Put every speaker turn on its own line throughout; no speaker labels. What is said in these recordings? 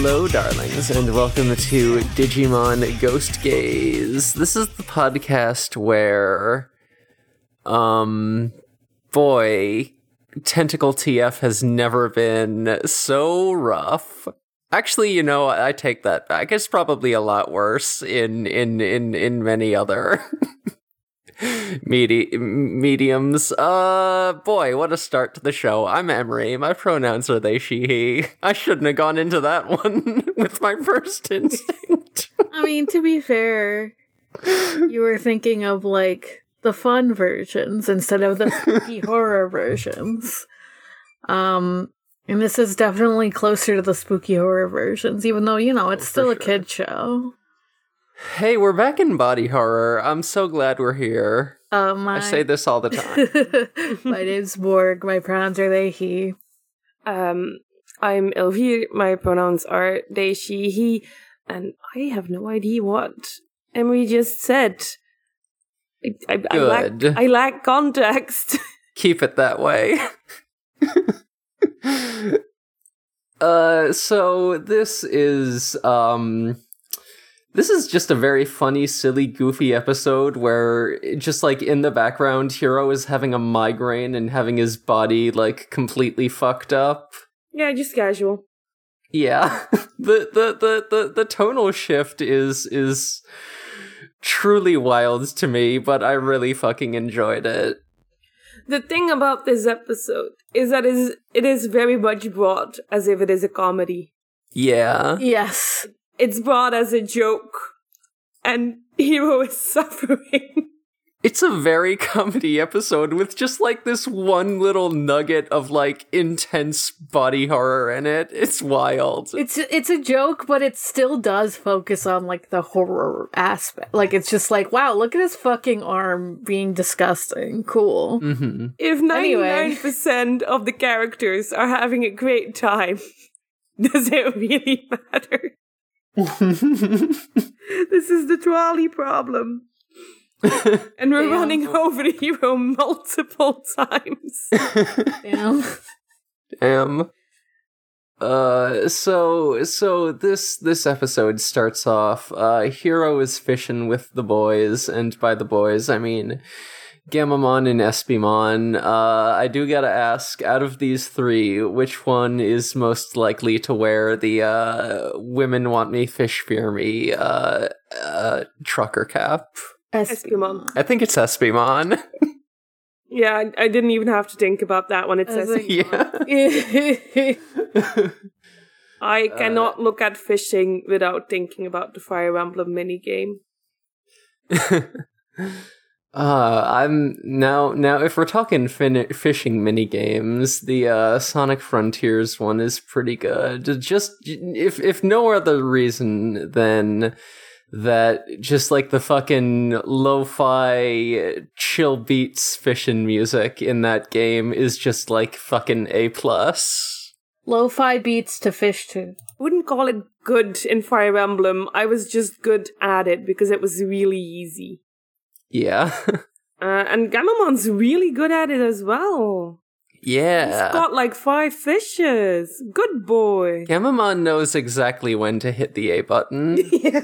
Hello, darlings, and welcome to Digimon Ghost Gaze. This is the podcast where, um, boy, Tentacle TF has never been so rough. Actually, you know, I take that back. It's probably a lot worse in in in in many other medi- mediums. Uh, boy, what a start to the show. I'm Emery. My pronouns are they, she, he. I shouldn't have gone into that one with my first instinct.
I mean, to be fair, you were thinking of like the fun versions instead of the spooky horror versions. Um, and this is definitely closer to the spooky horror versions, even though, you know, it's
Oh,
still a
sure.
kid show.
Hey, we're back in body horror. I'm so glad we're here.
Uh, my,
I say this all the time.
my name's Borg. My pronouns are they, he.
Um, I'm Elvire. My pronouns are they, she, he, and I have no idea what Emery just said. I, I, I lack,
Good.
I lack context.
keep it that way. uh so this is um this is just a very funny, silly, goofy episode where just like in the background Hiro is having a migraine and having his body like completely fucked up.
yeah, just casual.
Yeah. the, the the the the tonal shift is is truly wild to me, but I really fucking enjoyed it.
The thing about this episode is that is it is very much brought as if it is a comedy.
Yeah.
Yes.
It's brought as a joke, and Hiro is suffering.
It's a very comedy episode with just like this one little nugget of like intense body horror in it. It's wild.
It's it's a joke, but it still does focus on like the horror aspect. Like it's just like, wow, look at his fucking arm being disgusting. Cool.
hmm
If 99% of the characters are having a great time, does it really matter? This is the trolley problem. And we're
Damn.
running over the hero multiple times.
Damn.
Damn. Uh, so so this this episode starts off. Uh, Hiro is fishing with the boys, and by the boys I mean Gamamon and Espimon. Uh, I do gotta ask, out of these three, which one is most likely to wear the uh, "Women Want Me, Fish Fear Me" uh, uh, trucker cap?
Espimon.
I think it's Espimon.
Yeah, I, I didn't even have to think about that one. It
I
says
like-
yeah.
I cannot look at fishing without thinking about the Fire Emblem minigame.
Uh, I'm now now if we're talking fin- fishing mini games, the uh, Sonic Frontiers one is pretty good. Just if if no other reason than that just like the fucking lo-fi chill beats fishing music in that game is just like fucking A plus.
Lo-fi beats to fish to.
I wouldn't call it good in Fire Emblem. I was just good at it because it was really easy.
Yeah.
Uh, and Gamamon's really good at it as well.
yeah.
He's got like five fishes. Good boy.
Gamamon knows exactly when to hit the A button. yeah.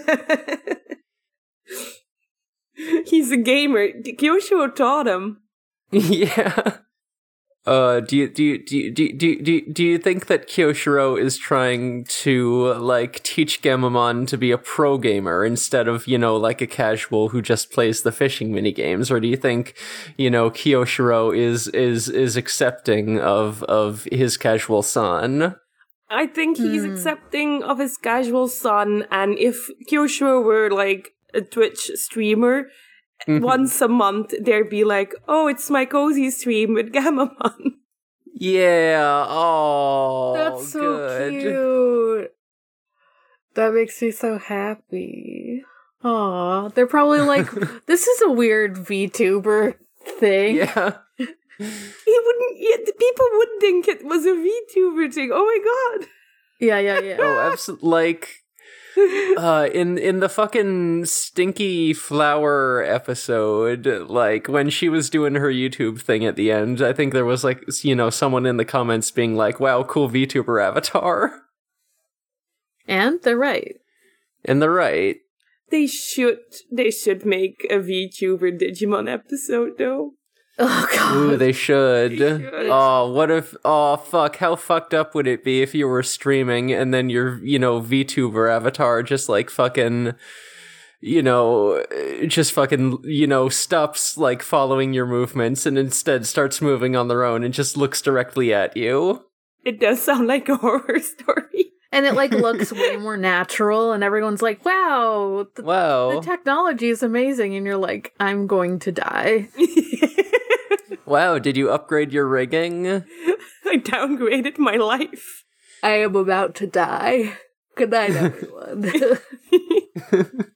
He's a gamer. Kyosho taught him.
yeah. Uh, do you do you, do you, do you, do you, do you, do you think that Kyoshiro is trying to like teach Gamamon to be a pro gamer instead of you know like a casual who just plays the fishing mini games, or do you think you know Kyoshiro is is is accepting of of his casual son?
I think he's
Hmm.
accepting of his casual son, and if Kyosho were like a Twitch streamer,
Mm-hmm.
once a month there'd be like, oh, it's my cozy stream with Gamamon.
Yeah. Oh,
That's so
good.
cute. That makes me so happy. Aw, they're probably like, this is a weird VTuber thing.
Yeah.
He wouldn't. Yeah, the people would think it was a VTuber thing. Oh my god.
Yeah, yeah, yeah.
Oh, absolutely. Like, uh, in in the fucking stinky flower episode, like when she was doing her YouTube thing at the end, I think there was like you know someone in the comments being like, "Wow, cool VTuber avatar."
And they're right.
And they're right.
They should they should make a VTuber Digimon episode though.
Oh god.
Ooh, they should.
should.
Oh, what if? Oh, fuck! How fucked up would it be if you were streaming and then your, you know, VTuber avatar just like fucking, you know, just fucking, you know, stops like following your movements and instead starts moving on their own and just looks directly at you.
It does sound like a horror story.
and it like looks way more natural and everyone's like, "Wow, the,
Wow!
the technology is amazing." And you're like, "I'm going to die."
wow! Did you upgrade your rigging?
I downgraded my life.
I am about to die. Good night, everyone.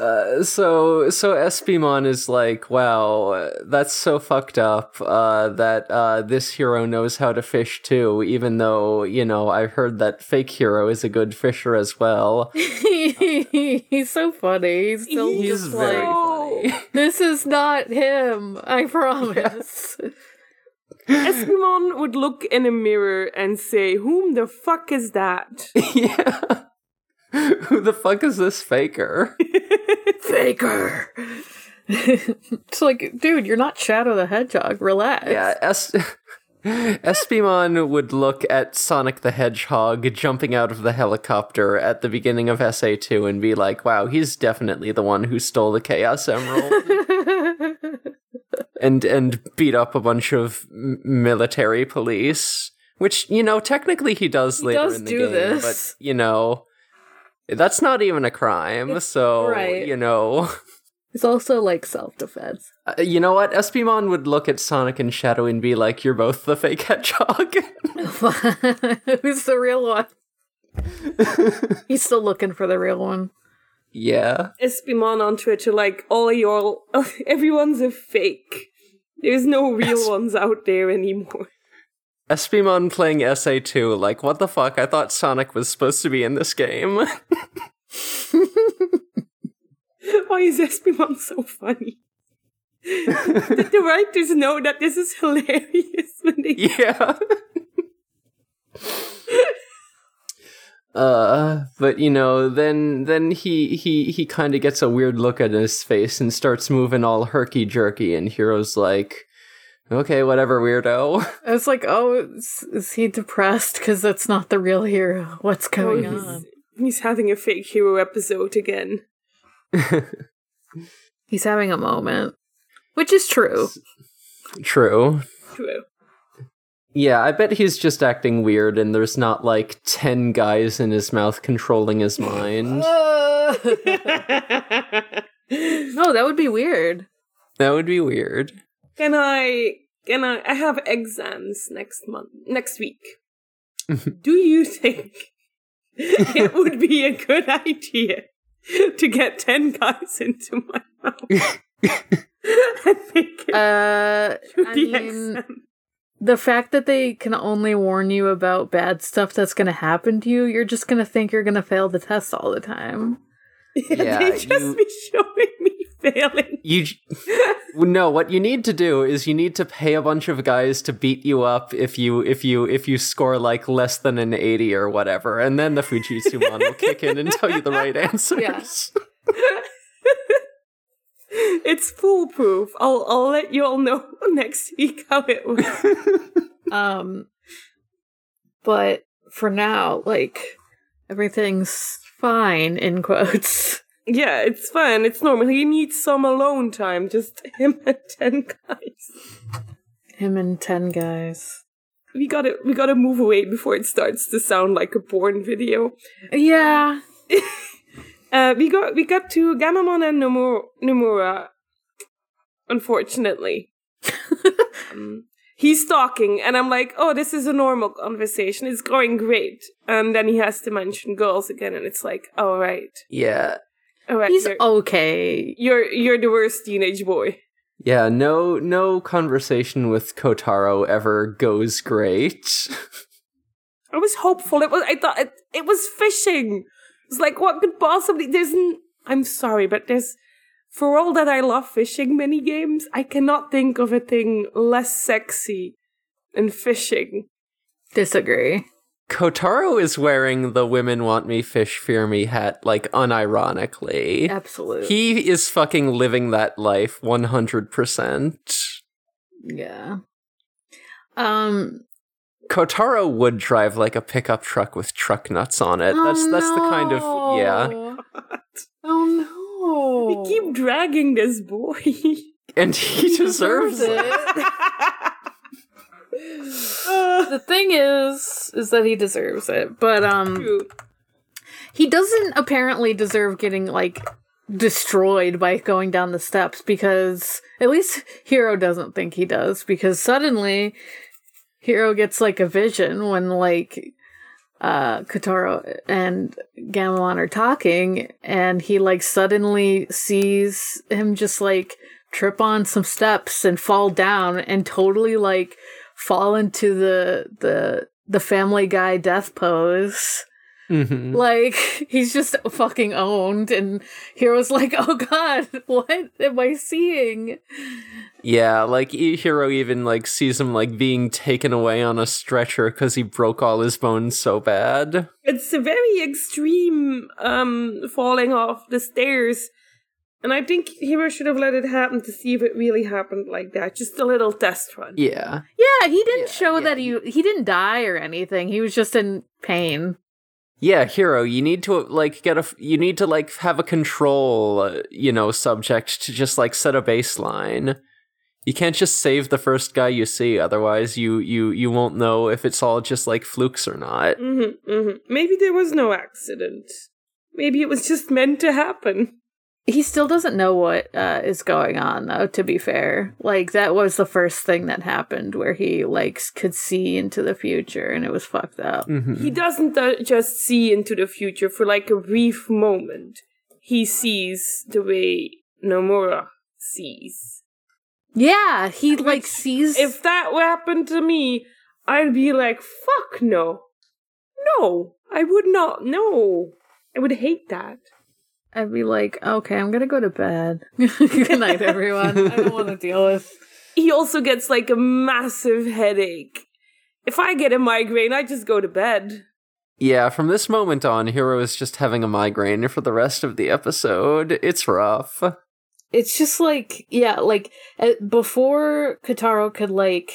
Uh, so so Espimon is like, wow, that's so fucked up. Uh, that uh, this hero knows how to fish too, even though you know I heard that fake hero is a good fisher as well.
He's so funny. He's still
He's
just
He's
like,
very
No.
this is not him. I promise.
Espimon would look in a mirror and say, Whom the fuck is that?
yeah. Who the fuck is this faker?
Faker. it's like, dude, you're not Shadow the Hedgehog. Relax.
Yeah, es- Espimon would look at Sonic the Hedgehog jumping out of the helicopter at the beginning of SA2 and be like, wow, he's definitely the one who stole the Chaos Emerald. and and beat up a bunch of m- military police, which, you know, technically he does
He
later
does
in the
do
game,
this.
but, you know, that's not even a crime, so,
right.
you know...
it's also like self defense.
Uh, you know what? Espimon would look at Sonic and Shadow and be like, "You're both the fake hedgehog."
Who's the real one? He's still looking for the real one.
yeah.
Espimon on Twitter, like, all y'all, everyone's a fake. There's no real
Es-
ones out there anymore.
Espimon playing SA2, like, what the fuck? I thought Sonic was supposed to be in this game.
Why is Espimon so funny? Did the writers know that this is hilarious when they
yeah. uh, but you know, then then he he he kind of gets a weird look at his face and starts moving all herky jerky, and Hiro's like, "Okay, whatever, weirdo."
I was like, oh, is, is he depressed because that's not the real hero? What's going
Oh,
on?
he's, he's having a fake hero episode again.
He's having a moment, which is true.
True.
True.
Yeah, I bet he's just acting weird and there's not like 10 guys in his mouth controlling his mind.
no, that would be weird.
That would be weird.
Can I? Can I? I have exams next month, next week. Do you think it would be a good idea to get ten guys into my mouth I think it
Uh, I mean, the fact that they can only warn you about bad stuff that's going to happen to you, you're just going to think you're going to fail the test all the time.
Yeah,
they just
you-
be showing me failing.
You No, what you need to do is you need to pay a bunch of guys to beat you up if you if you if you score like less than an 80 or whatever, and then the Fujitsumon will kick in and tell you the right answers.
It's foolproof. I'll I'll let you all know next week how it went.
Um, but for now, like, everything's fine, in quotes.
Yeah, it's fine. It's normal. He needs some alone time. Just him and ten guys.
Him and 10 guys.
We gotta we gotta move away before it starts to sound like a porn video.
Yeah.
Uh, we got we got to Gamamon and Nomura. Nomura unfortunately, um, he's talking, and I'm like, "Oh, this is a normal conversation. It's going great." And then he has to mention girls again, and it's like, "All right,
Yeah.
All right,
He's
you're,
okay.
you're you're the worst teenage boy."
Yeah, no no conversation with Kotaro ever goes great.
I was hopeful. It was. I thought it, it was fishing. It's like what could possibly? There's. N- I'm sorry, but there's. For all that I love fishing mini games, I cannot think of a thing less sexy than fishing.
Disagree.
Kotaro is wearing the women want me fish fear me hat like unironically.
Absolutely.
He is fucking living that life 100%.
yeah. Um
Kotaro would drive like a pickup truck with truck nuts on it. that's
oh
that's the kind of yeah.
no. Oh no.
We keep dragging this boy.
And he, deserves, it.
the thing is is that he deserves it. But um he doesn't apparently deserve getting like destroyed by going down the steps because at least Hiro doesn't think he does because suddenly Hiro gets like a vision when like uh Kotaro and Gamamon are talking and he like suddenly sees him just like trip on some steps and fall down and totally like fall into the the the family guy death pose
Mhm.
like he's just fucking owned, and Hiro's like, "Oh God, what am I seeing?"
Yeah, like E- Hero even like sees him like being taken away on a stretcher because he broke all his bones so bad.
It's a very extreme um falling off the stairs. And I think Hiro should have let it happen to see if it really happened like that. Just a little test run.
Yeah.
Yeah, he didn't
Yeah,
show
yeah.
that he he didn't die or anything. He was just in pain.
Yeah, hero, you need to like get a you need to like have a control, uh, you know, subject to just like set a baseline. You can't just save the first guy you see otherwise you you you won't know if it's all just like flukes or not.
Mm-hmm, mm-hmm. Maybe there was no accident. Maybe it was just meant to happen.
He still doesn't know what uh, is going on, though. To be fair, like that was the first thing that happened, where he like could see into the future, and it was fucked up.
Mhm.
He doesn't uh, just see into the future for like a brief moment. He sees the way Nomura sees.
Yeah, he like sees.
If that happened to me, I'd be like, fuck no. No, I would not. No. I would hate that.
I'd be like, okay, I'm gonna go to bed. Good night, everyone. I don't want to deal with.
He also gets like a massive headache. If I get a migraine, I just go to bed.
Yeah, from this moment on, Hiro is just having a migraine for the rest of the episode. It's rough.
It's just like, yeah, like uh, before Kotaro could like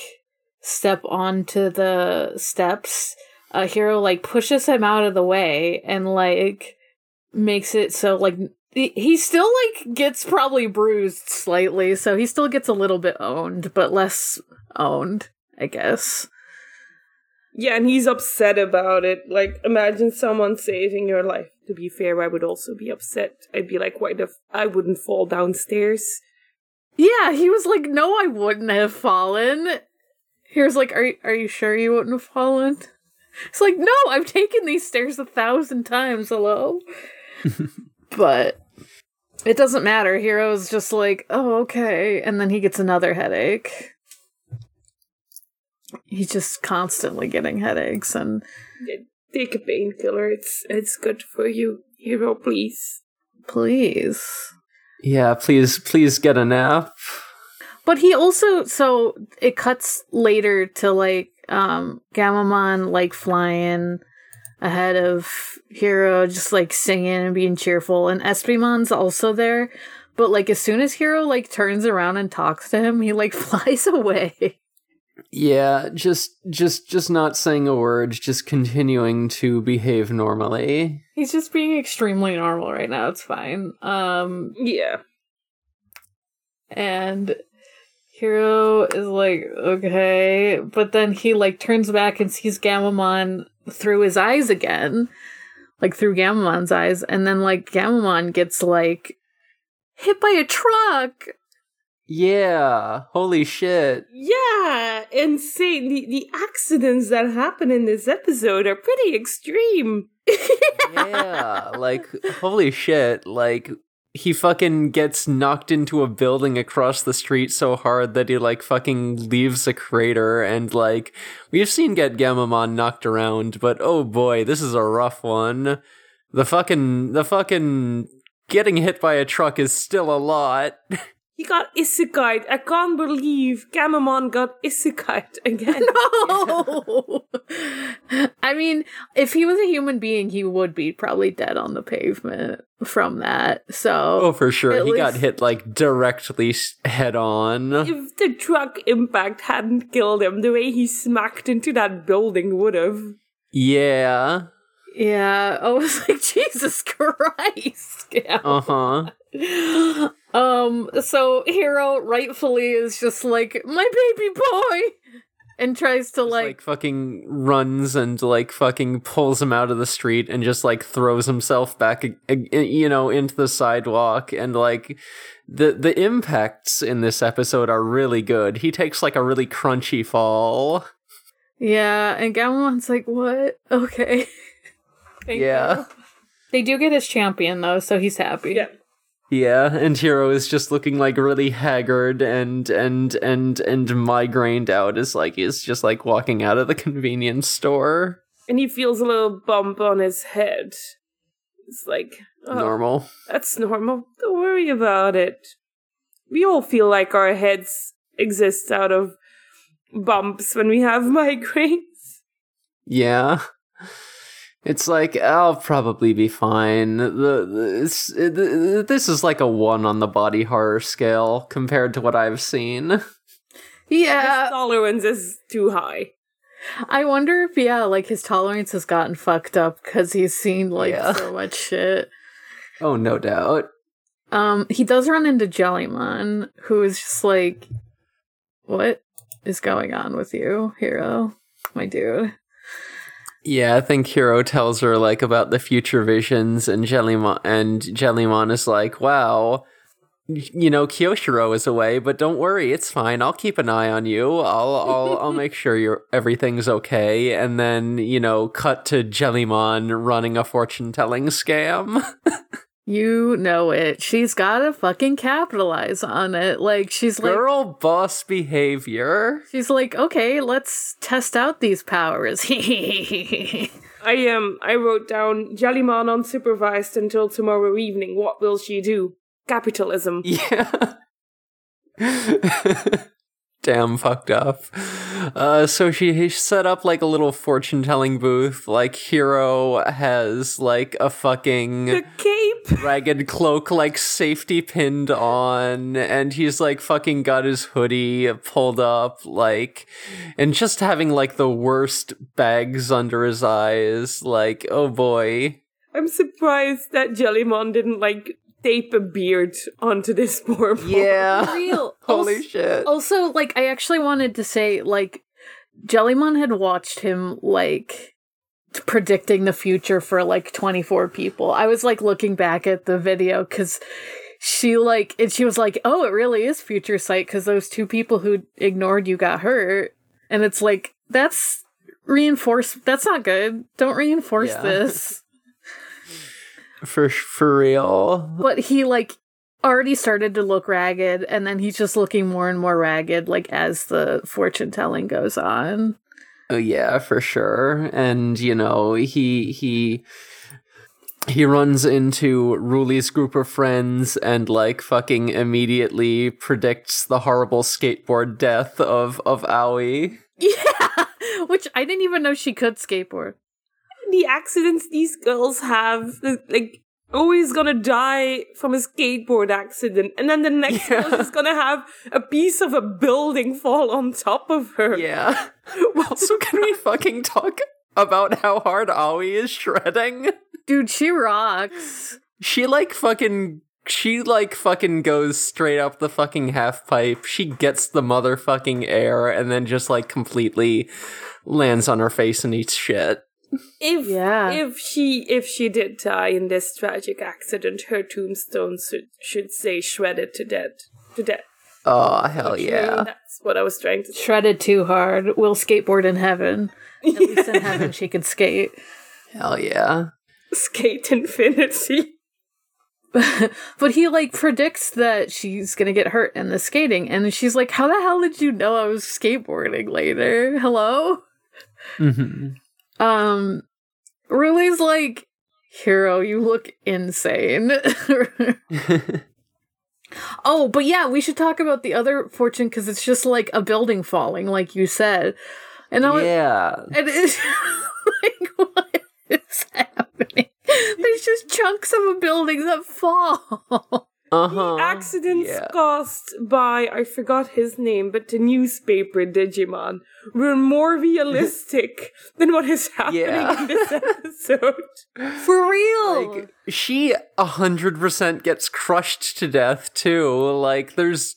step onto the steps, a hero like pushes him out of the way and like makes it so like he he still like gets probably bruised slightly, so he still gets a little bit owned, but less owned, I guess.
Yeah, and he's upset about it. Like, imagine someone saving your life. To be fair, I would also be upset. I'd be like, why the f- I wouldn't fall downstairs.
Yeah, he was like, "No, I wouldn't have fallen." Here's like, "Are are you sure you wouldn't have fallen?" It's like, "No, I've taken these stairs a thousand times." Hello, but it doesn't matter. Hiro's just like, "Oh, okay," and then he gets another headache. He's just constantly getting headaches, and
Take a painkiller. It's it's good for you, hero. Please.
please.
Yeah, please please get a nap.
But he also so it cuts later to like um Gamamon like flying ahead of Hiro just like singing and being cheerful and Espimon's also there. But like as soon as Hiro like turns around and talks to him, he like flies away.
Yeah, just just just not saying a word, just continuing to behave normally.
He's just being extremely normal right now. It's fine. Um
Yeah.
and Hiro is like, okay, but then he like turns back and sees Gamamon through his eyes again, like through Gamamon's eyes, and then like Gamamon gets like hit by a truck.
Yeah, holy shit.
Yeah, insane. The the accidents that happen in this episode are pretty extreme.
Yeah, like holy shit, like he fucking gets knocked into a building across the street so hard that he like fucking leaves a crater and like we've seen get Gamamon knocked around, but oh boy, this is a rough one. The fucking the fucking getting hit by a truck is still a lot.
He got isekai. I can't believe Gamamon got isekai again.
No! I mean, if he was a human being, he would be probably dead on the pavement from that. So,
Oh, for sure.
At
He got hit like directly head on.
if the truck impact hadn't killed him, the way he smacked into that building would have.
Yeah.
Yeah, I was like, Jesus Christ. Yeah.
Uh huh.
um, so Hiro rightfully is just like, my baby boy! And tries to
Like,
like,
fucking runs and like fucking pulls him out of the street and just like throws himself back, ag- you know, into the sidewalk and like the the impacts in this episode are really good. He takes like a really crunchy fall.
yeah, and Gamamon's like, what? Okay. Thank
Yeah.
you. They do get his champion though, so he's happy.
Yeah.
Yeah, and Hiro is just looking like really haggard and and and and migrained out Is like he's just like walking out of the convenience store.
And he feels a little bump on his head. It's like, oh,
Normal.
that's normal. Don't worry about it. We all feel like our heads exist out of bumps when we have migraines.
Yeah. It's like I'll probably be fine. The, the it's, it, this is like a one on the body horror scale compared to what I've seen.
Yeah.
His tolerance is too high.
I wonder if yeah, like his tolerance has gotten fucked up because he's seen like
Yeah.
so much shit.
Oh, no doubt.
Um, he does run into Jellymon, who is just like, "What is going on with you, hero, my dude?"
Yeah, I think Hiro tells her like about the future visions, and Jellymon and Jellymon is like, "Wow, you know Kyoshiro is away, but don't worry, it's fine. I'll keep an eye on you. I'll I'll I'll make sure your everything's okay." And then you know, cut to Jellymon running a fortune telling scam.
You know it. She's gotta fucking capitalize on it. Like she's like,
Girl boss behavior.
she's like, okay, let's test out these powers.
I um I wrote down Jellymon unsupervised until tomorrow evening. What will she do? Capitalism.
Yeah. Damn fucked up. Uh, so she set up like a little fortune telling booth. Like Hiro has like a fucking
The cape.
ragged cloak like safety pinned on and he's like fucking got his hoodie pulled up like and just having like the worst bags under his eyes like oh boy
I'm surprised that Jellymon didn't like tape a beard onto this poor boy.
yeah
Real.
holy
Also-
shit
Also, like, I actually wanted to say, like, Jellymon had watched him, like, predicting the future for, like, 24 people. I was, like, looking back at the video because she, like, and she was like, oh, it really is future sight because those two people who ignored you got hurt. And it's like, that's reinforce. That's not good. Don't reinforce
Yeah.
this.
for for real
But he, like, already started to look ragged and then he's just looking more and more ragged like as the fortune telling goes on
Oh yeah, for sure. And you know, he he he runs into Ruli's group of friends and like fucking immediately predicts the horrible skateboard death of of Aoi.
yeah which i didn't even know she could skateboard
The accidents these girls have, like, always gonna die from a skateboard accident, and then the next
Yeah.
girl is gonna have a piece of a building fall on top of her.
Yeah. well, so can we fucking talk about how hard Aoi is shredding?
dude she rocks
She like fucking she like fucking goes straight up the fucking half pipe. She gets the motherfucking air and then just like completely lands on her face and eats shit.
If
Yeah.
if she if she did die in this tragic accident, her tombstone should should say shredded to death to death.
Oh hell
Actually,
yeah.
that's what I was trying to say.
shredded too hard will skateboard in heaven at least in heaven she could skate
Hell yeah.
Skate infinity.
but he like predicts that she's gonna get hurt in the skating and she's like how the hell did you know i was skateboarding later hello
hmm
Um, Ruli's like, hero, you look insane. Oh, but yeah, we should talk about the other fortune because it's just like a building falling, like you said. And I was,
yeah.
and it's like, what is happening? There's just chunks of a building that fall.
Uh-huh.
The accidents
Yeah.
caused by I forgot his name, but the newspaper Digimon were more realistic than what is happening
Yeah.
in this episode.
For real.
Like she a hundred percent gets crushed to death too. Like there's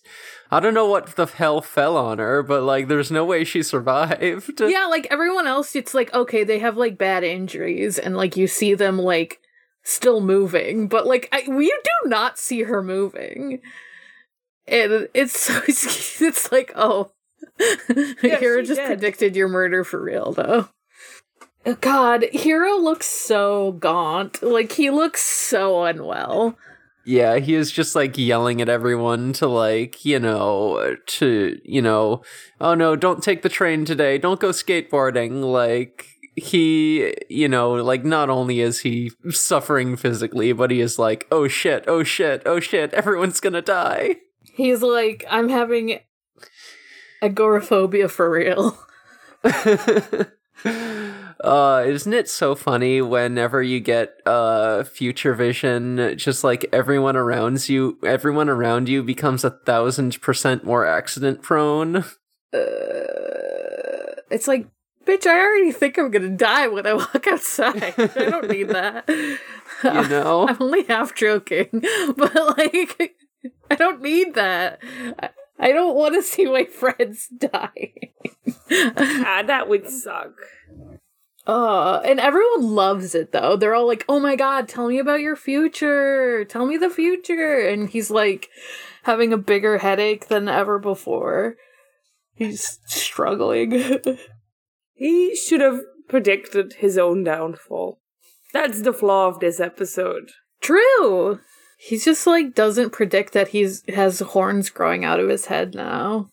I don't know what the hell fell on her, but like there's no way she survived.
yeah, like everyone else, it's like, okay, they have like bad injuries and like you see them like still moving, but like I, you do not see her moving. And it's so, it's like, oh,
Yeah, Hiro
just
did.
predicted your murder for real, though. Oh, God, Hiro looks so gaunt. Like, he looks so unwell.
Yeah, he is just like yelling at everyone to like, you know, to, you know, oh no, don't take the train today. Don't go skateboarding. Like he, you know, like not only is he suffering physically, but he is like, oh shit, oh shit, oh shit, everyone's gonna die.
He's like, I'm having agoraphobia for real.
uh isn't it so funny whenever you get uh future vision just like everyone around you everyone around you becomes a thousand percent more accident prone
Uh, it's like, bitch, I already think I'm gonna die when I walk outside. I don't need that.
you know
I'm only half joking, but like, I don't need that. I, don't want to see my friends die.
Ah, that would suck.
Uh, and everyone loves it though. They're all like, "Oh my god, tell me about your future. Tell me the future." And he's like having a bigger headache than ever before. He's struggling.
He should have predicted his own downfall. That's the flaw of this episode.
True. He just like doesn't predict that he's has horns growing out of his head now.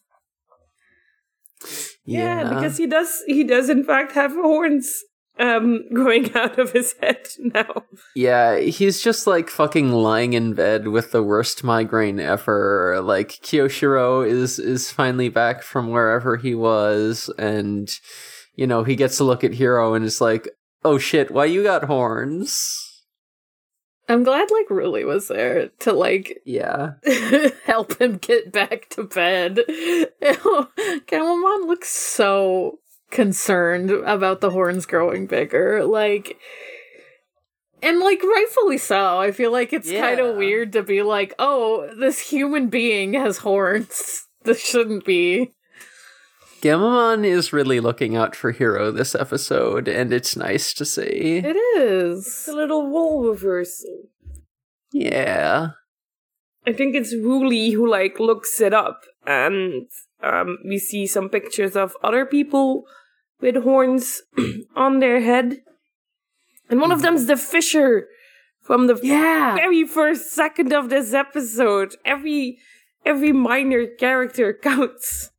Yeah, because he does he does in fact have horns um growing out of his head now.
Yeah, he's just like fucking lying in bed with the worst migraine ever. Like Kyoshiro is is finally back from wherever he was, and you know he gets to look at Hiro and is like, "Oh shit, why you got horns?"
I'm glad like Ruli was there to like
Yeah,
help him get back to bed. Gamamon looks so concerned about the horns growing bigger. Like, and like rightfully so. I feel like it's kind of weird to be like, oh, this human being has horns. This shouldn't be.
Gamamon is really looking out for Hiro this episode, and it's nice to see.
It is.
It's a little role reversal.
Yeah,
I think it's Ruli who like looks it up and um we see some pictures of other people with horns on their head. And one of them's the Fisher from the
Yeah.
very first second of this episode. Every every minor character counts.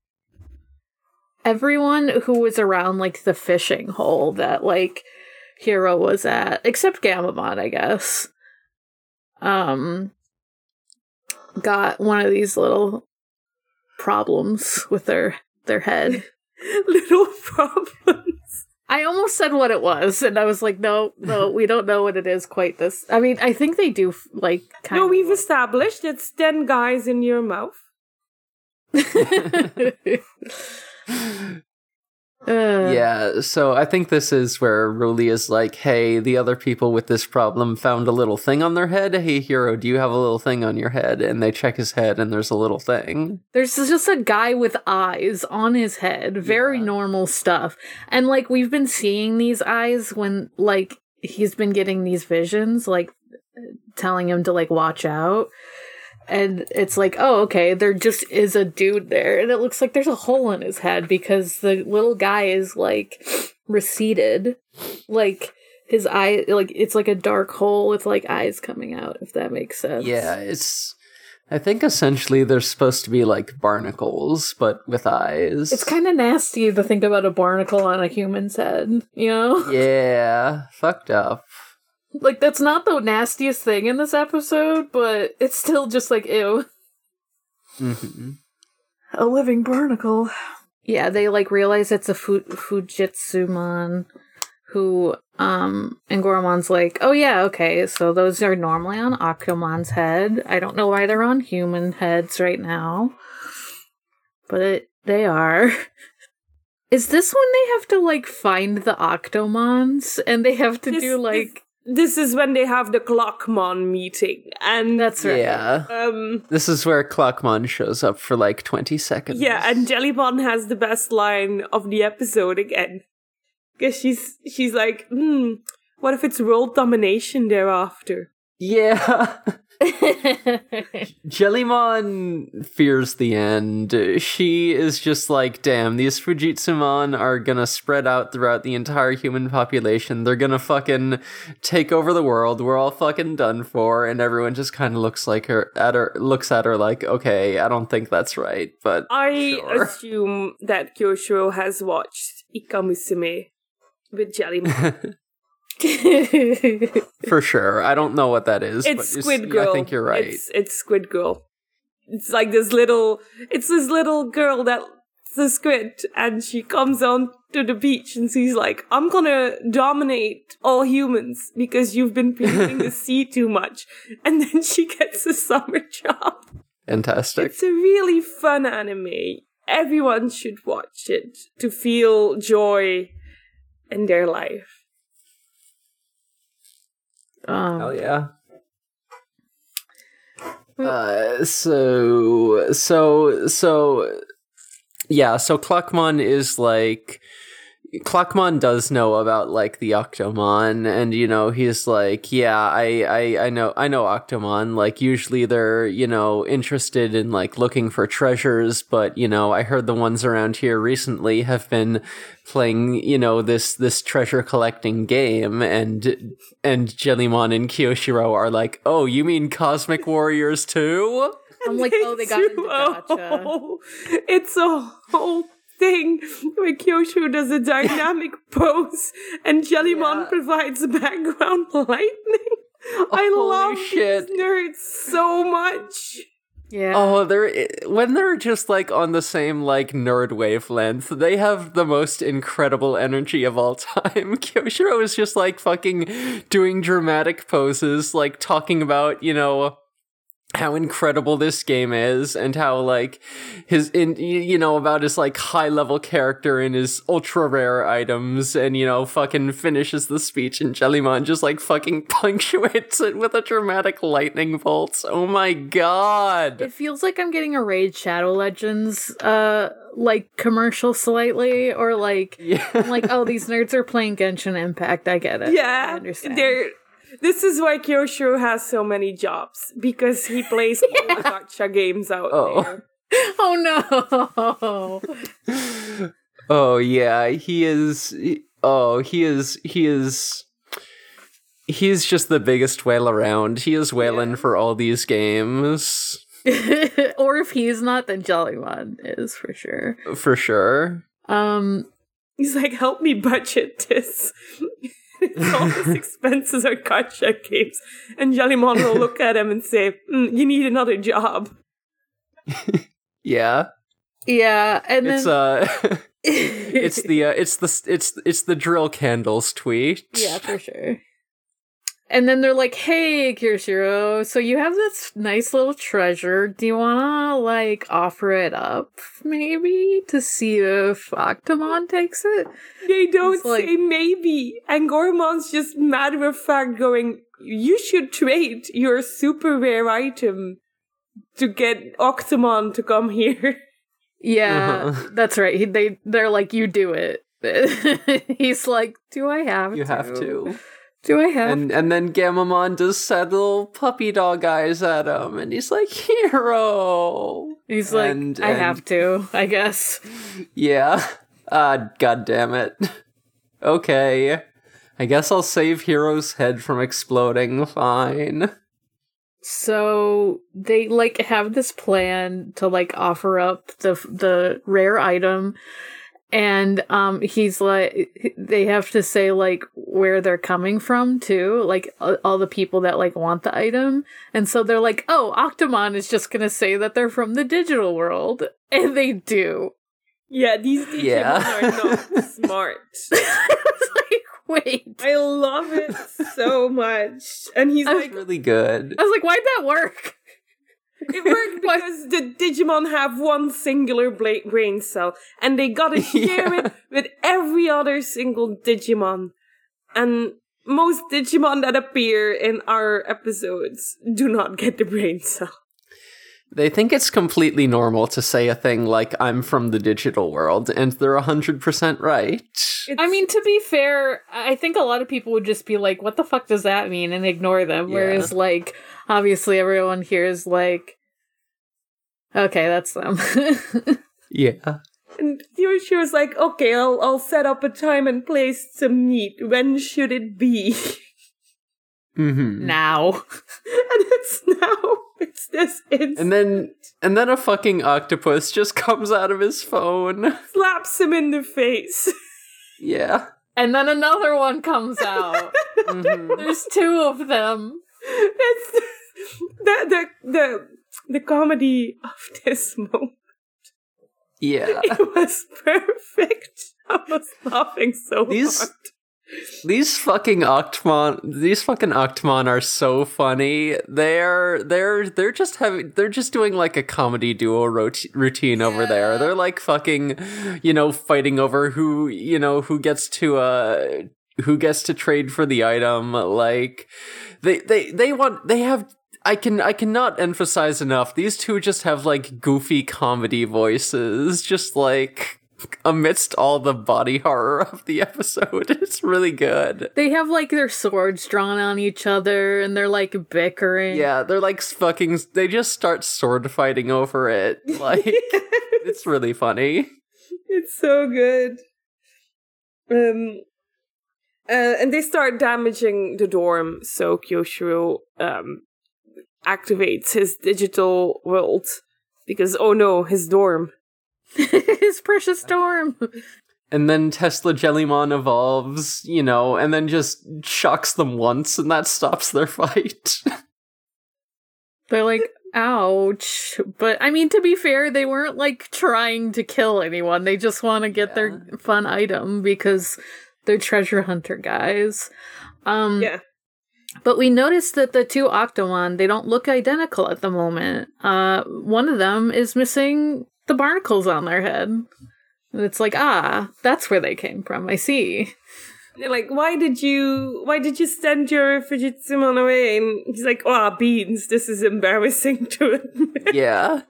Everyone who was around like the fishing hole that like Hiro was at, except Gamamon, I guess. Um got one of these little problems with their their head.
Little problems.
I almost said what it was, and I was like, no, no, we don't know what it is quite this. I mean, I think they do like kind
No, we've established it's ten guys in your mouth.
Uh,
yeah. So I think this is where Ruli is like, "Hey, the other people with this problem found a little thing on their head. Hey, hero, do you have a little thing on your head?" And they check his head, and there's a little thing.
There's just a guy with eyes on his head. Very
Yeah.
normal stuff. And like we've been seeing these eyes when like he's been getting these visions, like telling him to like watch out. And it's like, oh, okay, there just is a dude there. And it looks like there's a hole in his head because the little guy is like receded. Like his eye, like it's like a dark hole with like eyes coming out, if that makes sense.
Yeah, it's. I think essentially they're supposed to be like barnacles, but with eyes.
It's kind of nasty to think about a barnacle on a human's head, you know?
yeah, fucked up.
Like, that's not the nastiest thing in this episode, but it's still just like, ew.
hmm
A living barnacle.
Yeah, they like realize it's a Fu- Fujitsumon who um and Goramon's like, "Oh yeah, okay. So those are normally on Octomon's head. I don't know why they're on human heads right now. But it, they are." Is this when they have to like find the Octomons and they have to
This-
do like
This is when they have the Clockmon meeting, and
that's right.
Yeah.
um,
This is where Clockmon shows up for like 20 seconds.
yeah, and Jellymon has the best line of the episode again, because she's she's like, hmm, what if it's world domination thereafter?
Yeah. Jellymon fears the end. She is just like, damn, these Fujitsumon are gonna spread out throughout the entire human population. They're gonna fucking take over the world. We're all fucking done for. And everyone just kind of looks like her at her looks at her like, okay, I don't think that's right, but
I
Sure.
assume that Kyoshiro has watched Ikamusume with Jellymon.
for sure. I don't know what that is. but
it's Squid Girl.
I think you're right.
It's, it's Squid Girl. It's like this little. It's this little girl that's a squid, and she comes on to the beach, and she's like, "I'm gonna dominate all humans because you've been polluting the sea too much." And then she gets a summer job.
Fantastic.
It's a really fun anime. Everyone should watch it to feel joy in their life.
Um,
Hell yeah. Uh, so so so yeah. So Clockmon is like Clockmon does know about like the Octomon, and you know he's like, yeah, I I I know I know Octomon. Like usually they're you know interested in like looking for treasures, but you know I heard the ones around here recently have been playing you know this this treasure collecting game, and and Jellymon and Kyoshiro are like, oh, you mean Cosmic Warriors too?
I'm like, oh, they got into gotcha.
It's a whole thing where Kyosho does a dynamic pose and Jellymon
Yeah.
provides background lightning. Oh, I
Holy
love
shit.
these nerds so much.
Yeah.
Oh, they're eh, when they're just like on the same like nerd wavelength, they have the most incredible energy of all time. Kyoshiro is just like fucking doing dramatic poses, like talking about, you know, how incredible this game is and how like his in you know about his like high level character and his ultra rare items and you know fucking finishes the speech and Jellymon just like fucking punctuates it with a dramatic lightning bolt. Oh my god.
It feels like I'm getting a Raid Shadow Legends uh like commercial slightly or like
Yeah.
Like, oh, these nerds are playing Genshin Impact. I get it.
Yeah.
I understand.
they're. This is why Kyoshiro has so many jobs because he plays all the gacha games out
Oh.
there.
Oh no.
Oh yeah, he is oh, he is he is he's just the biggest whale around. He is whaling for all these games
or if he's not, then Jellymon is for sure.
for sure.
Um
He's like, help me budget this. all his expenses are gacha games. And Jellymon will look at him and say, "Mm, you need another job.
Yeah.
yeah, and
It's
then
uh it's the uh, it's the it's it's the drill candles tweet.
Yeah, for sure. And then they're like, "Hey, Kyoshiro, so you have this nice little treasure. Do you wanna like offer it up, maybe, to see if Octomon takes it?"
They don't
It's like-
say maybe. And Gormon's just matter of fact going, you should trade your super rare item to get Octomon to come here.
Yeah,
Uh-huh.
that's right. He, they they're like, "You do it." He's like, "Do I have
You
to?
have to.
Do I have?"
And and then Gamamon does sad little puppy dog eyes at him and he's like, Hiro
He's like,
and-
"I
and-
have to, I guess."
Yeah. Ah, god damn it. Okay. I guess I'll save Hiro's head from exploding. Fine.
So they like have this plan to like offer up the the rare item and um he's like they have to say like where they're coming from too like all the people that like want the item and so they're like oh octomon is just gonna say that they're from the digital world and they do
Yeah, these Digimon
Yeah.
are not smart.
like wait
I love it so much. And he's
I was
like,
really good.
i was like why'd that work
it worked because the Digimon have one singular bla- brain cell, and they gotta share
Yeah.
it with every other single Digimon. And most Digimon that appear in our episodes do not get the brain cell.
They think it's completely normal to say a thing like "I'm from the digital world," and they're hundred percent right.
I mean, to be fair, I think a lot of people would just be like, "What the fuck does that mean?" and ignore them.
Yeah.
Whereas, like, obviously, everyone here is like, "Okay, that's them."
Yeah.
And Yoshi was like, okay, I'll, I'll set up a time and place to meet. When should it be?
Mm-hmm.
now,
and it's now. It's this instant.
And then, and then a fucking octopus just comes out of his phone.
slaps him in the face.
Yeah.
and then another one comes out.
Mhm.
There's two of them.
It's the the the the comedy of this moment.
Yeah.
It was perfect. I was laughing so
These-
hard.
These fucking Octomon, these fucking Octomon are so funny. They're they're they're just having they're just doing like a comedy duo rot- routine over there. They're like fucking, you know, fighting over who you know who gets to uh who gets to trade for the item. Like they they they want they have. I can I cannot emphasize enough. These two just have like goofy comedy voices, just like amidst all the body horror of the episode. It's really good.
They have like their swords drawn on each other, and they're like bickering.
Yeah, they're like fucking. They just start sword fighting over it. Like it's really funny.
It's so good. Um, uh, and they start damaging the dorm, so Kyoshiro um activates his digital world because oh no, his dorm.
his precious storm.
And then Tesla Jellymon evolves, you know, and then just shocks them once, and that stops their fight.
They're like, ouch. But I mean, to be fair, they weren't like trying to kill anyone. They just want to get their fun item because they're treasure hunter guys. Um,
Yeah.
But we noticed that the two Octomon, they don't look identical at the moment. Uh, one of them is missing the barnacles on their head. And it's like, ah, that's where they came from. I see.
They're like, why did you why did you send your Fujitsuman away? And he's like, oh beans, this is embarrassing to admit.
yeah.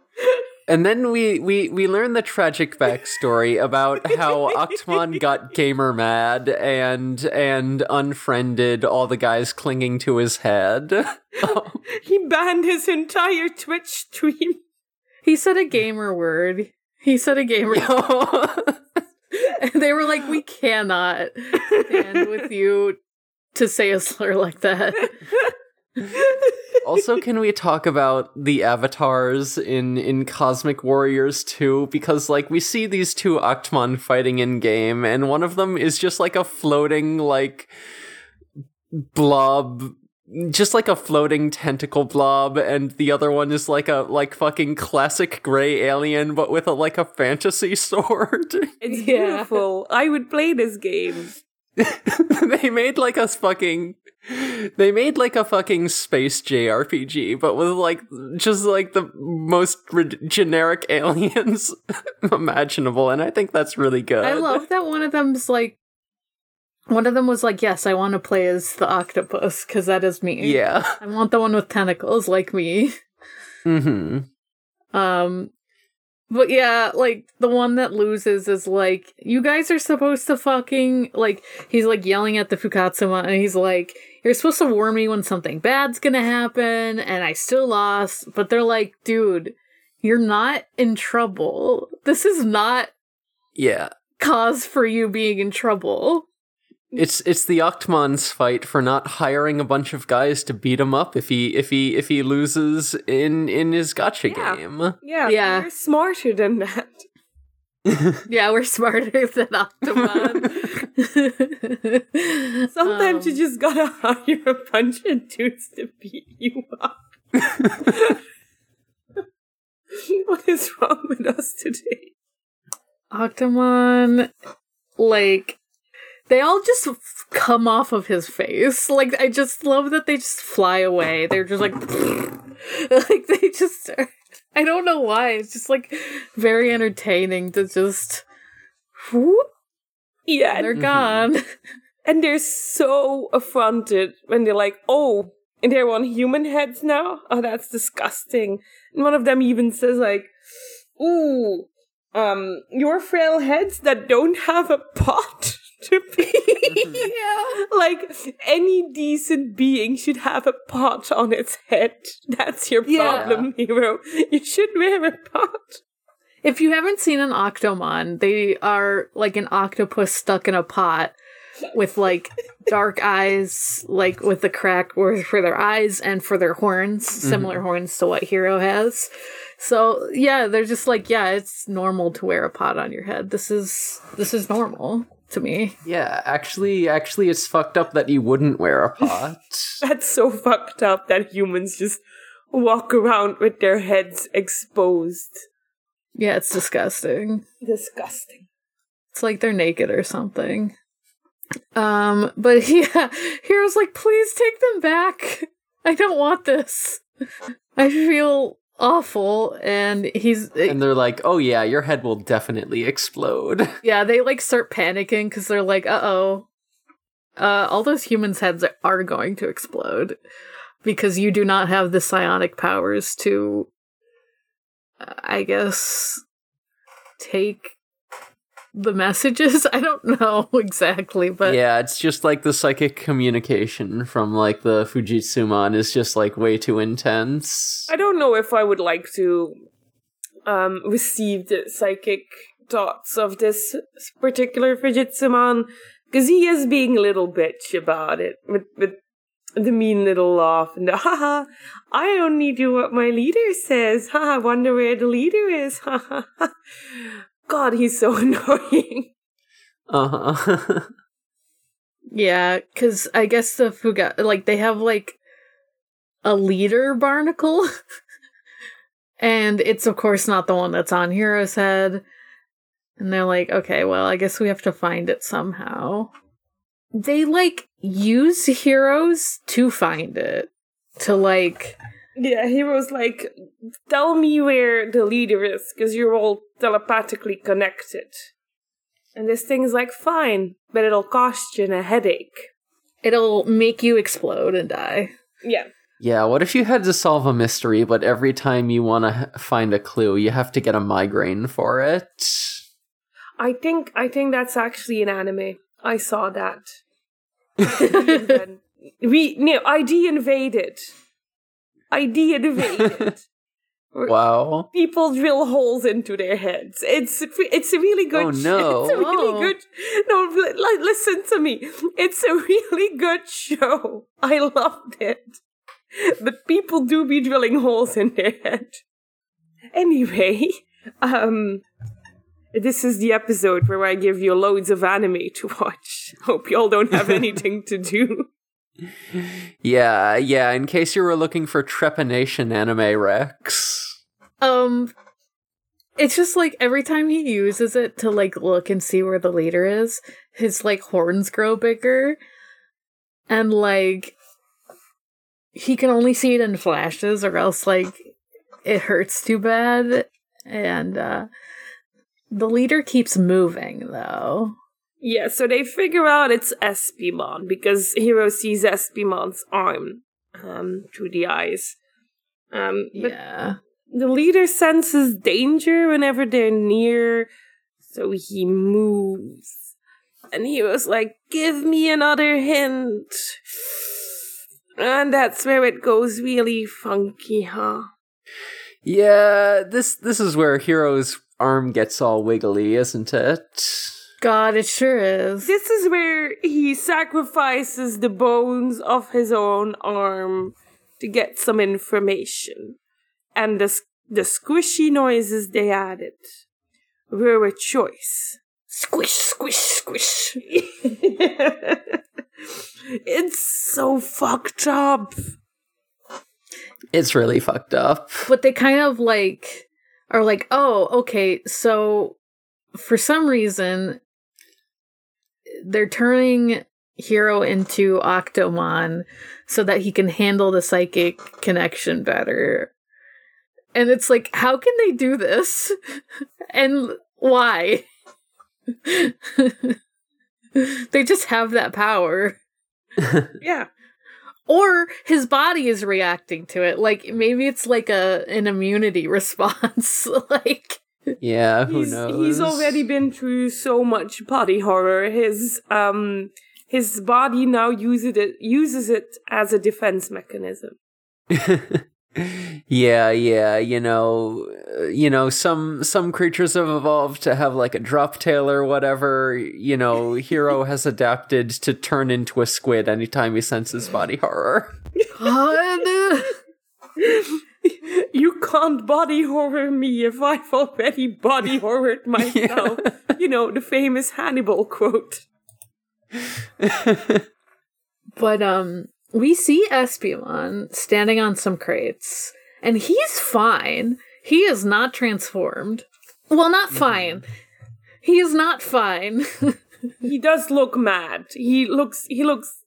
And then we, we, we learn the tragic backstory about how Octomon got gamer mad and and unfriended all the guys clinging to his head.
he banned his entire Twitch stream.
He said a gamer word. He said a gamer word. they were like, we cannot stand with you to say a slur like that.
also, can we talk about the avatars in in Cosmic Warriors 2? Because like we see these two Octomon fighting in game, and one of them is just like a floating like blob just like a floating tentacle blob and the other one is like a like fucking classic gray alien but with a like a fantasy sword
It's
Yeah.
beautiful. I would play this game.
they made like a fucking they made like a fucking space JRPG, but with like just like the most rid- generic aliens imaginable, and I think that's really good.
I love that one of them's like, one of them was like, yes, I want to play as the octopus because that is me.
Yeah.
I want the one with tentacles like me.
hmm
Um, but yeah, like the one that loses is like, you guys are supposed to fucking like. He's like yelling at the Fukatsuma, and he's like, "You're supposed to warn me when something bad's gonna happen," and I still lost. But they're like, "Dude, you're not in trouble. This is not
Yeah.
cause for you being in trouble."
It's it's the Octomon's fight for not hiring a bunch of guys to beat him up if he if he if he loses in in his gacha
Yeah.
game.
Yeah,
Yeah.
you're smarter than that.
Yeah, we're smarter than Octomon.
Sometimes you
Um,
just gotta hire a bunch of dudes to beat you up. what is wrong with us today?
Octomon, like, they all just f- come off of his face. Like, I just love that they just fly away. They're just like, like they just. Are, I don't know why. It's just like very entertaining to just. Whoop,
Yeah,
and they're
and,
Mhm.
gone.
and they're so affronted when they're like, oh, and they're on human heads now? Oh, that's disgusting. And one of them even says, like, ooh, um, your frail heads that don't have a pot to pee. Mm-hmm.
yeah.
like any decent being should have a pot on its head. That's your
Yeah.
problem, Hiro. You should wear a pot.
If you haven't seen an Octomon, they are like an octopus stuck in a pot with like dark eyes, like with the crack for their eyes and for their horns, mm-hmm. similar horns to what Hiro has. So yeah, they're just like, yeah, it's normal to wear a pot on your head. This is this is normal to me.
Yeah, actually, actually, it's fucked up that you wouldn't wear a pot.
That's so fucked up that humans just walk around with their heads exposed.
Yeah, it's disgusting.
Disgusting.
It's like they're naked or something. Um, but yeah, Hiro's like, please take them back. I don't want this. I feel awful, and he's
and they're like, "Oh yeah, your head will definitely explode."
yeah. They like start panicking because they're like, uh oh, uh, all those humans' heads are going to explode because you do not have the psionic powers to, uh, I guess, take the messages. I don't know exactly, but
yeah, it's just like the psychic communication from like the Fujitsuman is just like way too intense.
I don't know if I would like to um, receive the psychic thoughts of this particular Fujitsuman, because he is being a little bitch about it, with, with the mean little laugh and the haha, I only do what my leader says, haha, wonder where the leader is, haha. God, he's so annoying.
Uh huh.
Yeah, because I guess the Fuga like they have like a leader barnacle, and it's of course not the one that's on Hiro's head. And they're like, okay, well, I guess we have to find it somehow. They like use heroes to find it, to like,
Yeah, he was like, tell me where the leader is, because you're all telepathically connected. And this thing is like, fine, but it'll cost you a headache.
it'll make you explode and die.
Yeah.
yeah, what if you had to solve a mystery, but every time you want to find a clue, you have to get a migraine for it?
I think I think that's actually an anime. I saw that. Reinvent- we no, ID invaded. ID invaded.
Wow.
People drill holes into their heads. It's it's a really good.
Oh, no.
It's a really
Oh.
good. No, li- li- listen to me. It's a really good show. I loved it. But people do be drilling holes in their head. Anyway, um, this is the episode where I give you loads of anime to watch. Hope y'all don't have anything to do.
Yeah, yeah, in case you were looking for Trepanation anime Rex.
Um, it's just like every time he uses it to like look and see where the leader is, his like horns grow bigger, and like he can only see it in flashes, or else like it hurts too bad. And uh the leader keeps moving though.
Yeah, so they figure out it's Espimon because Hiro sees Espimon's arm um, through the eyes. Um, but
Yeah.
the leader senses danger whenever they're near, so he moves. And he was like, Give me another hint. And that's where it goes really funky, huh?
Yeah, this this is where Hiro's arm gets all wiggly, isn't it?
God, it sure is.
This is where he sacrifices the bones of his own arm to get some information. And the, the squishy noises they added were a choice.
Squish, squish, squish.
it's so fucked up.
It's really fucked up.
But they kind of like are like, oh, okay, so for some reason they're turning Hiro into Octomon so that he can handle the psychic connection better. And it's like, how can they do this? and why? they just have that power.
Yeah.
Or his body is reacting to it. Like maybe it's like a an immunity response. like
Yeah, who
he's,
knows?
He's already been through so much body horror. His um his body now uses it uses it as a defense mechanism.
yeah, yeah, you know, uh, you know, some some creatures have evolved to have like a drop tail or whatever. You know, Hiro has adapted to turn into a squid anytime he senses body horror.
God.
you can't body horror me if I've already body horrored myself. You know, the famous Hannibal quote.
But um we see Espimon standing on some crates and he's fine. He is not transformed. Well, not fine. He is not fine.
He does look mad. He looks he looks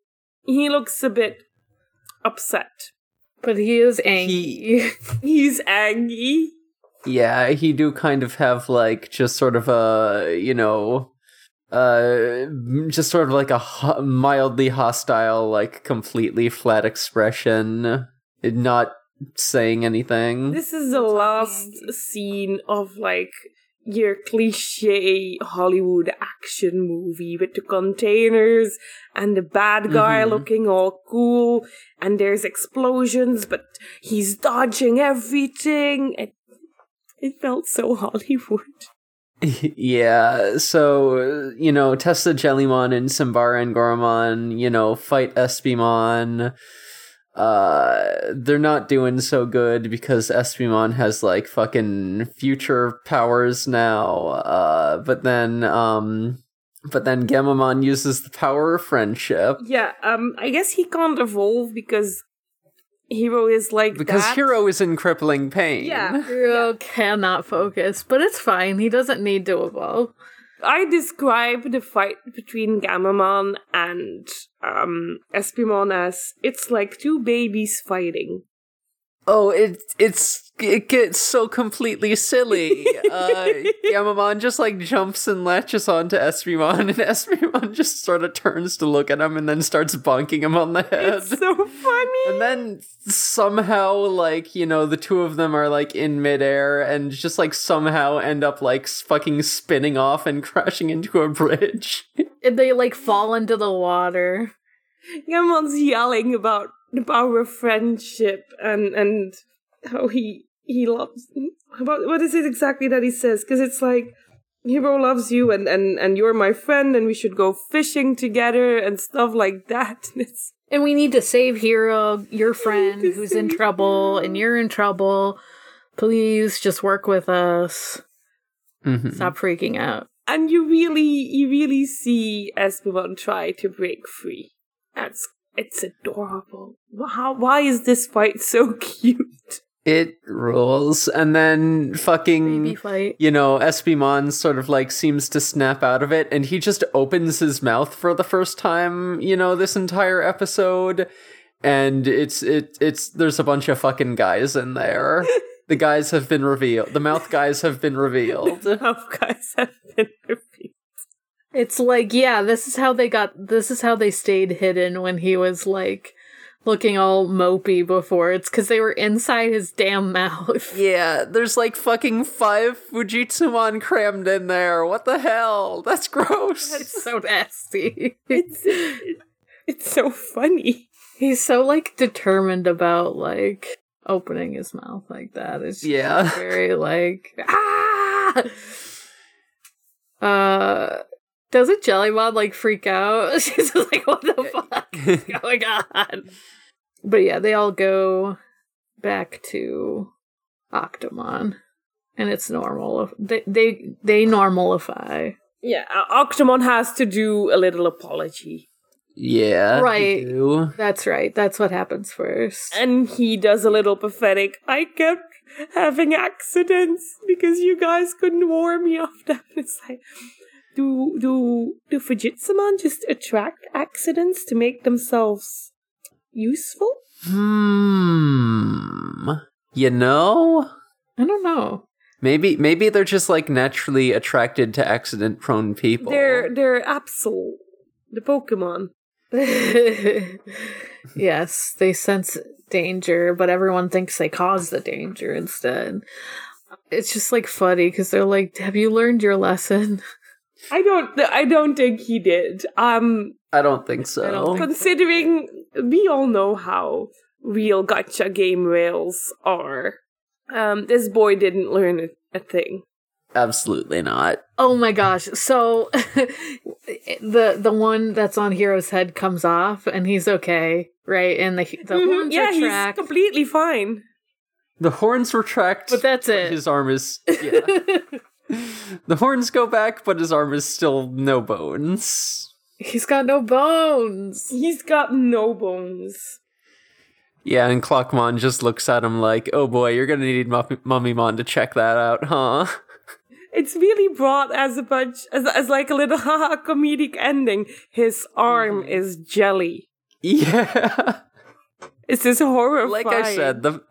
he looks a bit upset.
But he is angry.
He's angry.
yeah, he do kind of have like just sort of a, you know, uh just sort of like a ho- mildly hostile like completely flat expression, not saying anything.
This is the last scene of like your cliche Hollywood action movie with the containers and the bad guy
Mhm.
looking all cool and there's explosions but he's dodging everything and it felt so Hollywood.
yeah, so you know, Tesla Jellymon and Simbara and Goromon, you know, fight Espimon. Uh, they're not doing so good because Espimon has like fucking future powers now. Uh, but then, um, but then Gamamon uses the power of friendship
Yeah, um I guess he can't evolve because Hiro is like
because
that.
Hiro is in crippling pain.
Yeah.
Hiro cannot focus, but it's fine. He doesn't need to evolve.
I describe the fight between Gamamon and um Espimon as it's like two babies fighting.
Oh, it it's it gets so completely silly. uh Gamamon just like jumps and latches onto Espimon, and Espimon just sort of turns to look at him and then starts bonking him on the head.
It's so funny.
and then somehow, like, you know, the two of them are like in midair and just like somehow end up like fucking spinning off and crashing into a bridge.
And they like fall into the water.
Gamamon's yelling about the power of friendship and and how he he loves about what is it exactly that he says? Because it's like Hiro loves you and, and and you're my friend and we should go fishing together and stuff like that. It's
And we need to save Hiro, your friend who's in trouble,
Hiro.
and you're in trouble. Please just work with us.
Mhm.
Stop freaking out.
and you really you really see Espimon try to break free. That's it's adorable. How why is this fight so cute?
It rules. And then fucking you know, Espimon sort of like seems to snap out of it and he just opens his mouth for the first time, you know, this entire episode. And it's it it's there's a bunch of fucking guys in there. the guys have been revealed. The mouth guys have been revealed.
Love guys have been revealed.
It's like, yeah, this is how they got this is how they stayed hidden when he was like looking all mopey before. It's cuz they were inside his damn mouth.
Yeah, there's like fucking five Fujitsumon crammed in there. What the hell? That's gross.
It's so nasty.
It's it's so funny.
He's so like determined about like opening his mouth like that. It's just
Yeah.
very like ah. Uh, doesn't Jellymon like freak out? She's just like, "What the fuck is going on?" But yeah, they all go back to Octomon. and it's normal. They they they normalify.
Yeah, Octomon has to do a little apology.
Yeah.
Right.
do.
That's right. That's what happens first.
And he does a little pathetic, I kept having accidents because you guys couldn't warn me of them. It's like, do, do, do Fujitsuman just attract accidents to make themselves useful?
Hmm. You know?
I don't know.
Maybe maybe they're just like naturally attracted to accident prone people.
They're, they're Absol, the Pokemon.
yes, they sense danger, but everyone thinks they cause the danger instead. It's just like funny because they're like, "Have you learned your lesson?"
I don't, I don't think he did. Um,
I don't think so.
Don't think-
considering we all know how real gacha game rails are. Um, this boy didn't learn a, a thing.
Absolutely not.
Oh my gosh! So the the one that's on Hiro's head comes off, and he's okay, right? And the the
Mhm,
horns
yeah, he's completely fine.
The horns retract,
but that's it.
his arm is yeah. the horns go back, but his arm is still no bones.
he's got no bones.
He's got no bones.
Yeah, and Clockmon just looks at him like, "Oh boy, you're gonna need Mummy Mummymon to check that out, huh?"
It's really brought as a bunch as as like a little haha comedic ending. His arm
Mm-hmm.
is jelly.
Yeah.
It's this horror.
like I said, the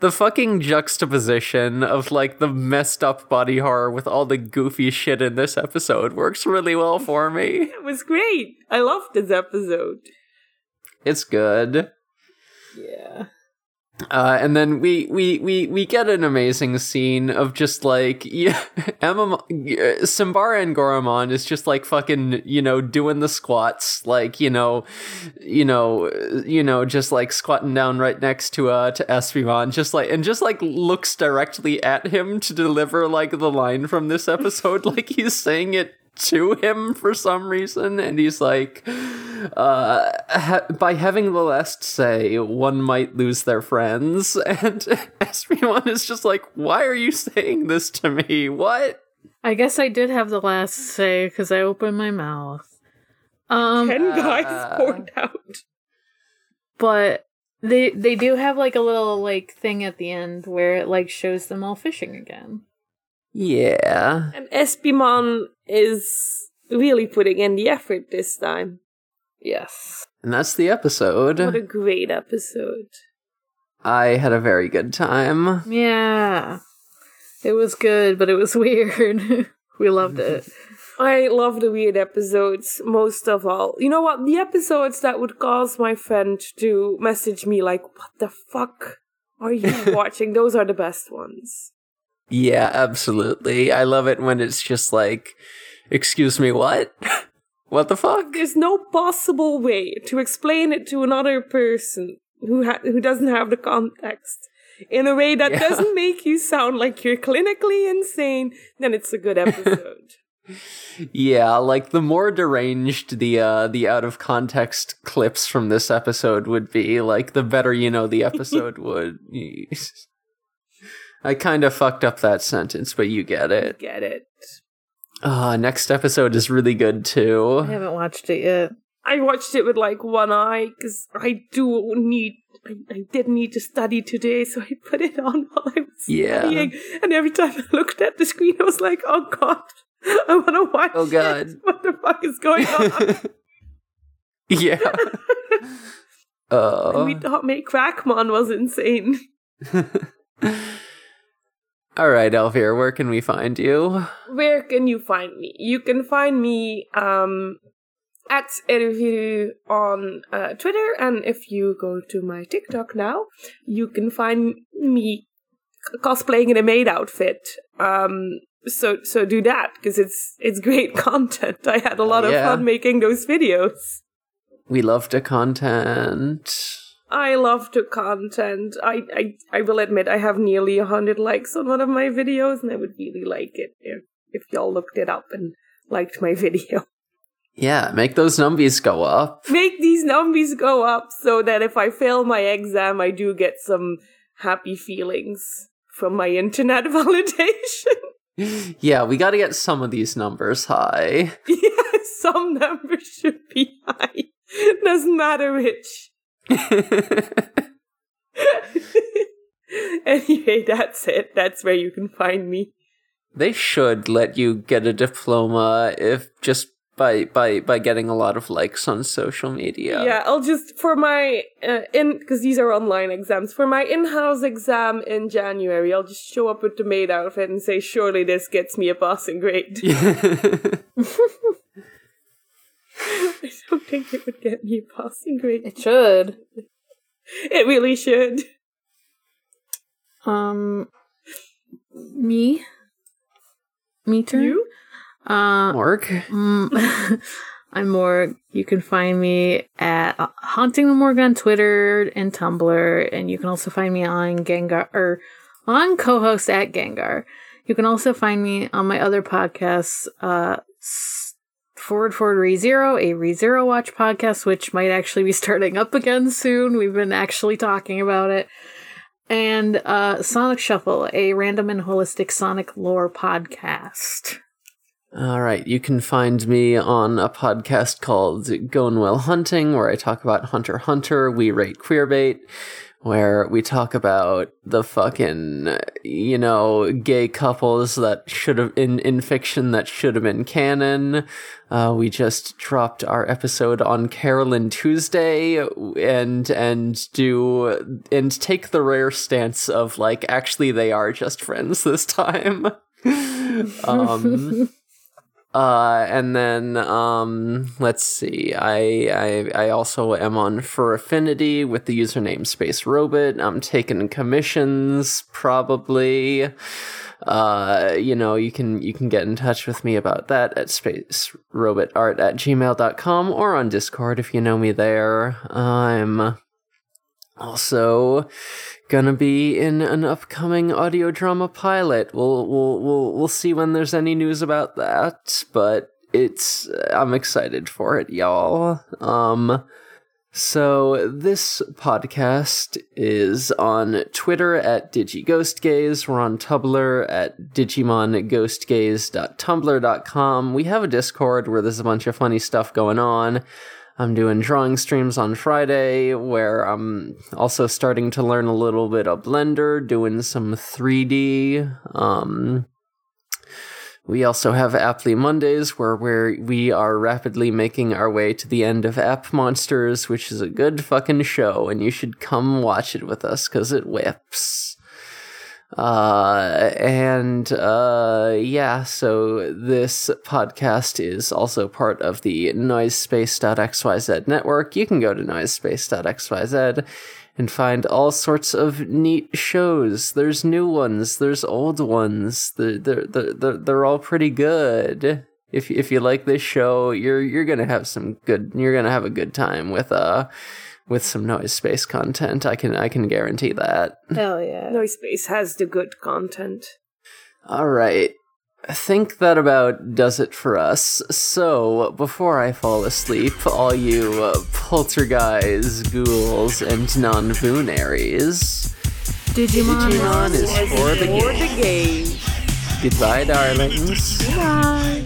the fucking juxtaposition of like the messed up body horror with all the goofy shit in this episode works really well for me.
it was great. I loved this episode.
It's good.
Yeah.
Uh, and then we, we we we get an amazing scene of just like yeah, Emma Simbara and Goramon is just like fucking you know doing the squats like you know you know you know just like squatting down right next to uh to Espimon just like and just like looks directly at him to deliver like the line from this episode. Like he's saying it to him for some reason and he's like uh ha- by having the last say one might lose their friends and Espimon is just like why are you saying this to me what
I guess I did have the last say because I opened my mouth. Um,
Ten
Uh,
guys poured out.
but they they do have like a little like thing at the end where it like shows them all fishing again.
Yeah
And Espimon is really putting in the effort this time.
Yes.
and that's the episode
What a great episode.
i had a very good time
Yeah. It was good, but it was weird. we loved it.
I love the weird episodes most of all. You know what? The episodes that would cause my friend to message me like, "What the fuck are you watching?" Those are the best ones.
Yeah absolutely i love it when it's just like excuse me what what the fuck
There's no possible way to explain it to another person who ha- who doesn't have the context in a way that
Yeah.
doesn't make you sound like you're clinically insane. Then it's a good episode.
Yeah, like the more deranged the uh the out of context clips from this episode would be, like the better you know the episode would. I kind of fucked up that sentence, but you get it.
Get it?
Ah, next episode is really good too.
I haven't watched it yet.
I watched it with like one eye because I do need. I, I did need to study today, so I put it on while I was
Yeah.
studying. And every time I looked at the screen, I was like, "Oh God, I want to watch."
Oh,
it.
God.
what the fuck is going on?
yeah.
and we
Uh,
thought May Crackmon was insane.
all right, Elvira, where can we find you?
Where can you find me? You can find me um at Erviru on uh, Twitter, and if you go to my TikTok now, you can find me cosplaying in a maid outfit. Um, so so do that because it's it's great content. I had a lot of fun making those videos.
We love the content.
I love the content. I, I I will admit I have nearly a hundred likes on one of my videos, and I would really like it if if y'all looked it up and liked my video.
Yeah, make those numbies go up.
Make these numbers go up so that if I fail my exam, I do get some happy feelings from my internet validation.
Yeah, we got to get some of these numbers high.
yeah, some numbers should be high. Doesn't matter which. anyway, that's it. That's where you can find me.
they should let you get a diploma if just by by by getting a lot of likes on social media.
Yeah, I'll just for my uh, in because these are online exams. For my in-house exam in January, I'll just show up with the maid outfit and say, "Surely this gets me a passing grade." I don't think it would get me a passing grade.
It should.
It really should.
Um, me, me turn.
You?
Uh,
Morg.
Mm, I'm Morg. You can find me at uh, Haunting the Morg on Twitter and Tumblr, and you can also find me on Gengar or on co-host at Gengar. You can also find me on my other podcasts, uh, Forward Forward ReZero, a ReZero Watch podcast, which might actually be starting up again soon. We've been actually talking about it. And uh, Sonic Shuffle, a random and holistic Sonic lore podcast.
All right, you can find me on a podcast called Going Well Hunting, where I talk about Hunter Hunter. We rate queerbait, where we talk about the fucking you know gay couples that should have in in fiction that should have been canon. Uh, we just dropped our episode on Carole and Tuesday, and and do and take the rare stance of like actually they are just friends this time. um uh, and then um, let's see. I, I I also am on FurAffinity with the username Space Robot. I'm taking commissions probably. Uh, you know, you can you can get in touch with me about that at space robot art at gmail.com or on Discord if you know me there. I'm also gonna be in an upcoming audio drama pilot. We'll we'll we'll we'll see when there's any news about that, but it's I'm excited for it, y'all. Um so this podcast is on Twitter at DigiGhostGaze. We're on Tumblr at DigimonGhostGaze.tumblr.com. We have a Discord where there's a bunch of funny stuff going on. I'm doing drawing streams on Friday where I'm also starting to learn a little bit of Blender, doing some 3D. Um, we also have Apply Mondays where we're, we are rapidly making our way to the end of App Monsters, which is a good fucking show, and you should come watch it with us because it whips. Uh, and uh, yeah, so this podcast is also part of the noisespace.xyz network. You can go to noisespace.xyz and find all sorts of neat shows. There's new ones, there's old ones. They're, they're, they're, they're all pretty good. If, if you like this show, you're you're gonna have some good. You're gonna have a good time with uh with some noise space content. I can I can guarantee that.
Hell yeah.
Noise space has the good content.
All right. I think that about does it for us. So, before I fall asleep, all you uh, poltergeists, ghouls, and non boonaries,
Digimon,
Digimon is for the
For
game.
the game.
Goodbye, darlings.
Bye.